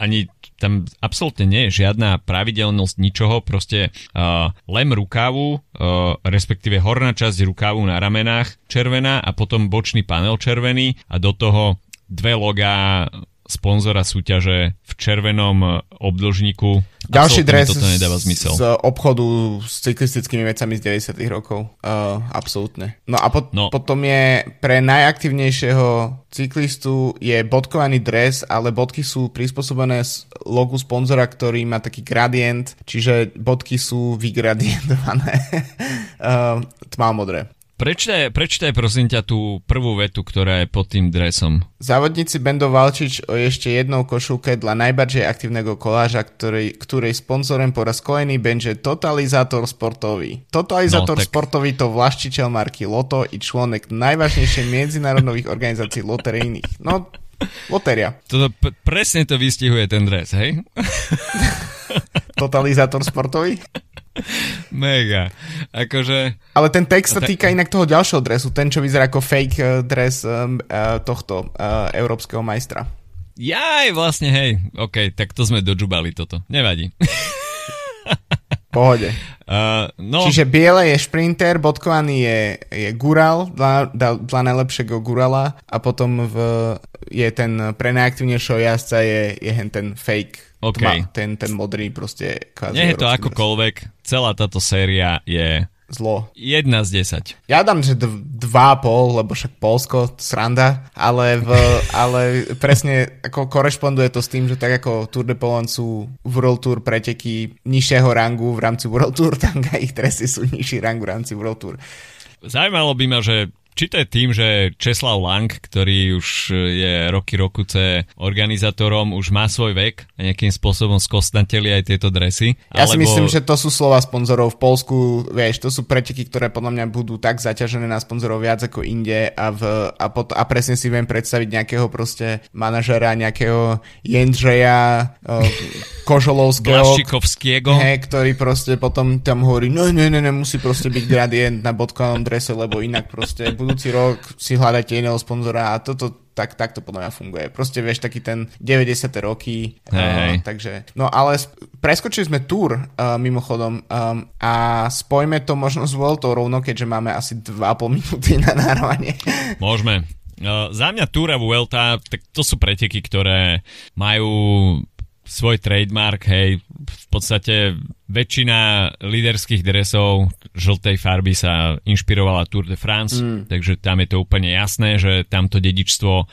ani tam absolútne nie je žiadna pravidelnosť ničoho, proste uh, lem rukávu, uh, respektíve horná časť rukávu na ramenách červená a potom bočný panel červený a do toho dve logá sponzora súťaže v červenom obdlžníku. Ďalší dres toto nedáva zmysel. z obchodu s cyklistickými vecami z 90 rokov. Uh, absolútne. No a pot- no. potom je pre najaktívnejšieho cyklistu je bodkovaný dres, ale bodky sú prispôsobené z logu sponzora, ktorý má taký gradient, čiže bodky sú vygradientované uh, tmavomodré. Prečítaj, prečítaj prosím ťa tú prvú vetu, ktorá je pod tým dresom. Závodníci Bendo Valčič o ešte jednou košulke dla najbardziej aktívneho koláža, ktorej, ktorej sponzorem po raz kolejný będzie Totalizátor sportový. Totalizátor no, tak... sportový to vlaščičel marky Loto i člonek najvážnejšej medzinárodnových organizácií loterijných. No, loteria. Toto p- presne to vystihuje ten dres, hej? Totalizátor sportový? Mega. Akože... Ale ten text sa týka inak toho ďalšieho dresu, ten, čo vyzerá ako fake uh, dres um, uh, tohto uh, európskeho majstra. Jaj, vlastne, hej. OK, tak to sme dožubali toto. Nevadí. Pohode. Uh, no. Čiže biele je šprinter, bodkovaný je, je Gural, dla, dla najlepšieho Gurala a potom v, je ten pre najaktívnejšieho jazdca je, je ten fake Okay. Tma, ten, ten modrý proste Nie je to akokoľvek, celá táto séria je zlo. Jedna z 10. Ja dám, že d- dva pol, lebo však Polsko, sranda, ale, v, ale presne ako korešponduje to s tým, že tak ako Tour de Poland sú World Tour preteky nižšieho rangu v rámci World Tour, tak aj ich tresy sú nižší rang v rámci World Tour. Zaujímalo by ma, že či to je tým, že Česlav Lang, ktorý už je roky rokuce organizátorom, už má svoj vek a nejakým spôsobom skostnateli aj tieto dresy? Ja alebo... si myslím, že to sú slova sponzorov v Polsku, vieš, to sú preteky, ktoré podľa mňa budú tak zaťažené na sponzorov viac ako inde a, v, a, pot, a presne si viem predstaviť nejakého proste manažera, nejakého Jendřeja, Kožolovského, he, ktorý proste potom tam hovorí, no, ne, ne, ne, musí proste byť gradient na bodkovom drese, lebo inak proste budúci rok si hľadajte iného sponzora a toto tak, tak to podľa mňa funguje. Proste vieš, taký ten 90. roky. Hey, uh, takže, no ale preskočili sme túr uh, mimochodom um, a spojme to možno s Vueltou rovno, keďže máme asi 2,5 minúty na nárovanie. Môžeme. Uh, za mňa Túra Vuelta, tak to sú preteky, ktoré majú svoj trademark, hej, v podstate väčšina líderských dresov žltej farby sa inšpirovala Tour de France, mm. takže tam je to úplne jasné, že tamto dedičstvo uh,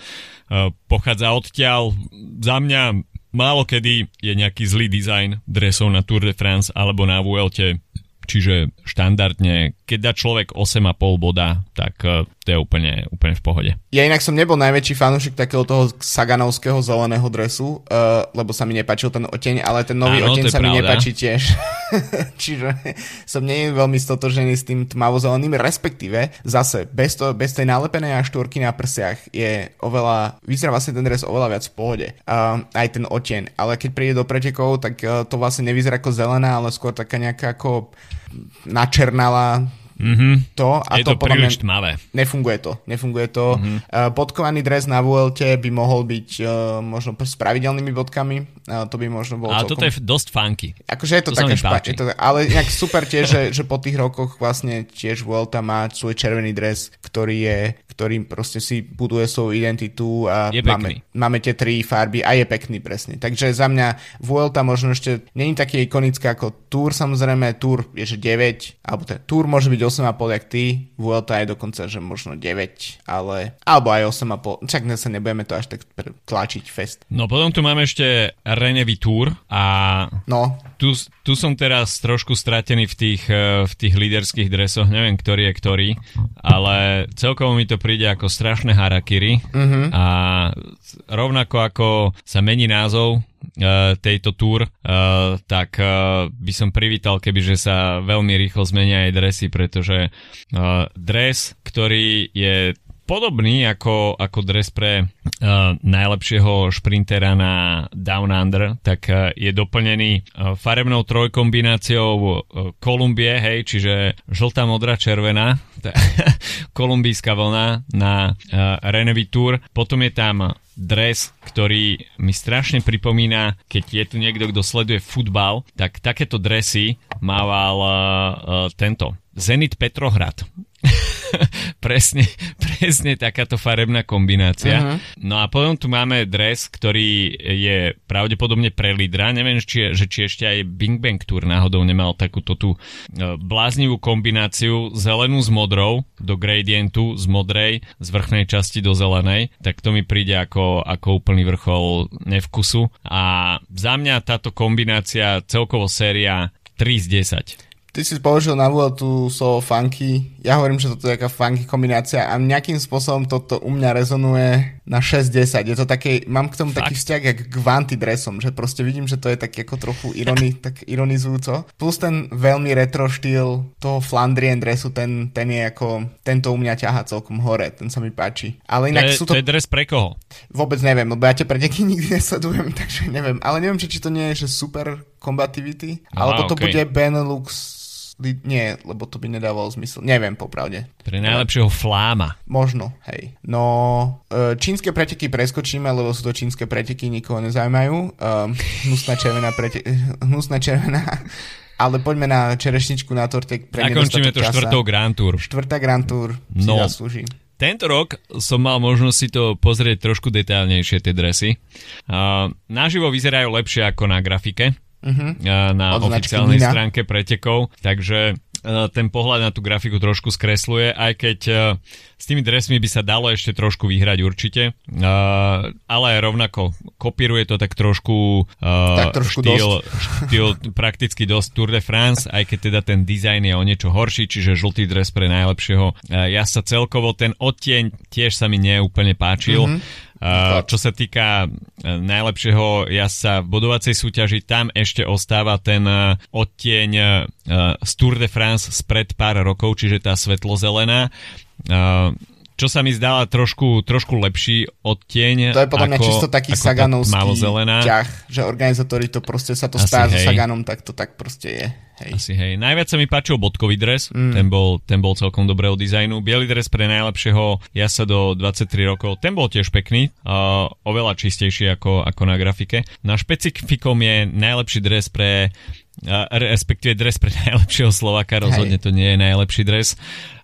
pochádza odtiaľ. Za mňa málo kedy je nejaký zlý dizajn dresov na Tour de France alebo na Vuelte Čiže štandardne, keď dá človek 8,5 boda, tak uh, to je úplne, úplne v pohode. Ja inak som nebol najväčší fanúšik takého toho saganovského zeleného dresu, uh, lebo sa mi nepačil ten oteň, ale ten nový Áno, oteň sa pravda. mi nepáči tiež. Čiže som nie veľmi stotožený s tým tmavozeleným, respektíve zase bez, to, bez tej nalepenej štvorky na prsiach je oveľa, vyzerá vlastne ten dres oveľa viac v pohode. Uh, aj ten oteň, ale keď príde do pretekov, tak uh, to vlastne nevyzerá ako zelená, ale skôr taká nejaká ako načernala Mm-hmm. To, a je to, to príliš tmavé. Nefunguje to. Nefunguje to. Mm-hmm. Uh, podkovaný dres na VLT by mohol byť uh, možno s pravidelnými bodkami. Uh, to by možno bolo... Ale toto je dosť funky. Akože je to, to také špa- je to, Ale nejak super tiež, že, že po tých rokoch vlastne tiež Vuelta má svoj červený dres, ktorý je ktorým proste si buduje svoju identitu a je máme, máme tie tri farby a je pekný presne. Takže za mňa Vuelta možno ešte není taký ikonický ako Tour samozrejme, Tour je že 9, alebo ten Tour môže byť 8,5 jak ty, Vuelta je dokonca že možno 9, ale alebo aj 8,5, čak sa nebudeme to až tak tlačiť fest. No potom tu máme ešte Renevy Tour a no. tu, tu som teraz trošku stratený v tých, eh, v tých líderských dresoch, neviem ktorý je ktorý, ale celkovo mi to príde ako strašné harakiri uh-huh. a rovnako ako sa mení názov tejto túr, uh, tak uh, by som privítal, keby že sa veľmi rýchlo zmenia aj dresy, pretože dres, ktorý je podobný ako, ako dres pre uh, najlepšieho šprintera na Down Under, tak uh, je doplnený uh, farebnou trojkombináciou uh, Kolumbie, hej, čiže žltá, modrá, červená, kolumbijská vlna na uh, Renevy Tour. Potom je tam dres, ktorý mi strašne pripomína, keď je tu niekto, kto sleduje futbal, tak takéto dresy mával uh, uh, tento Zenit Petrohrad. presne, presne takáto farebná kombinácia. Uh-huh. No a potom tu máme dres, ktorý je pravdepodobne pre lídra. Neviem, či, že či ešte aj Bing Bang Tour náhodou nemal takúto tú e, bláznivú kombináciu zelenú s modrou do gradientu z modrej z vrchnej časti do zelenej. Tak to mi príde ako, ako úplný vrchol nevkusu. A za mňa táto kombinácia celkovo séria 3 z 10 ty si položil na tú slovo funky. Ja hovorím, že toto je taká funky kombinácia a nejakým spôsobom toto u mňa rezonuje na 6-10. Je to také, mám k tomu Fakt? taký vzťah jak k Vanty dresom, že proste vidím, že to je tak ako trochu ironi, tak ironizujúco. Plus ten veľmi retro štýl toho Flandrien dresu, ten, ten je ako, tento u mňa ťaha celkom hore, ten sa mi páči. Ale inak to je, sú to... To je dres pre koho? Vôbec neviem, lebo ja tie preteky nikdy nesledujem, takže neviem. Ale neviem, či, či to nie je, že super combativity, ale toto okay. bude Benelux nie, lebo to by nedávalo zmysel. Neviem, popravde. Pre najlepšieho fláma. Možno, hej. No, e, čínske preteky preskočíme, lebo sú to čínske preteky, nikoho nezaujímajú. Um, hnusná červená prete- hnusná červená ale poďme na čerešničku na torte. Pre Zakončíme to štvrtou Grand Tour. Štvrtá Grand Tour si no, zaslúži. Tento rok som mal možnosť si to pozrieť trošku detailnejšie, tie dresy. Uh, naživo vyzerajú lepšie ako na grafike uh-huh. na Od oficiálnej stránke pretekov, takže ten pohľad na tú grafiku trošku skresluje, aj keď s tými dresmi by sa dalo ešte trošku vyhrať určite, ale rovnako kopíruje to tak trošku, tak trošku štýl, štýl prakticky dosť Tour de France, aj keď teda ten dizajn je o niečo horší, čiže žltý dres pre najlepšieho sa celkovo ten odtieň tiež sa mi neúplne páčil. Mm-hmm. Uh, čo sa týka uh, najlepšieho jazdca v bodovacej súťaži, tam ešte ostáva ten uh, odtieň uh, z Tour de France spred pár rokov, čiže tá svetlozelená. Uh, čo sa mi zdala trošku, trošku lepší odtieň. To je podľa mňa čisto taký Saganovský ťah, že organizátori to proste sa to stáva so Saganom, tak to tak proste je. Hej. Asi hej. Najviac sa mi páčil bodkový dres, mm. ten, bol, ten bol celkom dobrého dizajnu. Bielý dres pre najlepšieho ja sa do 23 rokov, ten bol tiež pekný, uh, oveľa čistejší ako, ako na grafike. Na špecifikom je najlepší dres pre uh, respektíve dres pre najlepšieho Slovaka, rozhodne hej. to nie je najlepší dres.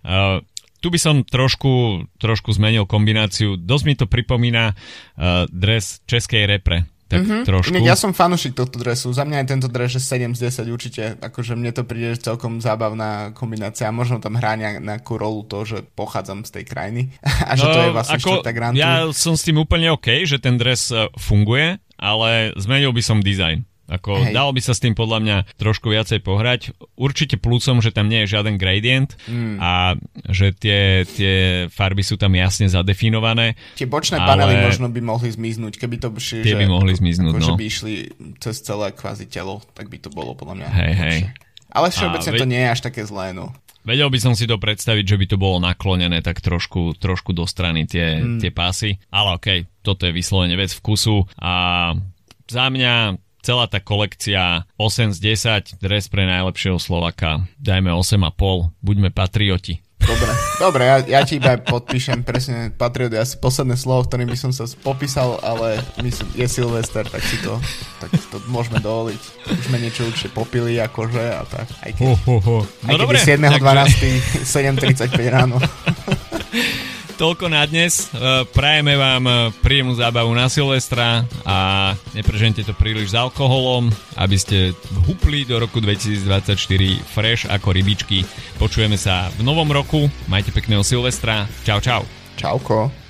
Uh, tu by som trošku, trošku zmenil kombináciu. Dosť mi to pripomína uh, dres českej repre tak mm-hmm. trošku. Ja som fanušik tohto dresu. Za mňa je tento dres, že 7 z 10 určite. Akože mne to príde celkom zábavná kombinácia. Možno tam hrá nejakú rolu to, že pochádzam z tej krajiny. A že no, to je vlastne ako, Ja som s tým úplne OK, že ten dres e, funguje, ale zmenil by som dizajn. Ako Hej. dalo by sa s tým podľa mňa trošku viacej pohrať. Určite plusom, že tam nie je žiaden gradient mm. a že tie, tie farby sú tam jasne zadefinované. Tie bočné ale... panely možno by mohli zmiznúť, keby to šli, Tie že, by mohli zmiznúť, ako, no. by išli cez celé kvázi telo, tak by to bolo podľa mňa hej, hej. Ale všeobecne ve... to nie je až také zlé, no. Vedel by som si to predstaviť, že by to bolo naklonené tak trošku, trošku do strany tie, mm. tie pásy, ale okej, okay, toto je vyslovene vec vkusu a za mňa celá tá kolekcia 8 z 10, dres pre najlepšieho Slovaka, dajme 8,5, buďme patrioti. Dobre, dobre, ja, ja ti iba podpíšem presne Patriot, asi posledné slovo, ktorým by som sa popísal, ale myslím, je Silvester, tak si to, tak to môžeme dovoliť. Už sme niečo určite popili, akože a tak. Aj keď, ho, ho, ho. No aj dobre, 7.12. 7.35 ráno. toľko na dnes. E, prajeme vám e, príjemnú zábavu na Silvestra a neprežente to príliš s alkoholom, aby ste hupli do roku 2024 fresh ako rybičky. Počujeme sa v novom roku. Majte pekného Silvestra. Čau, čau. Čauko.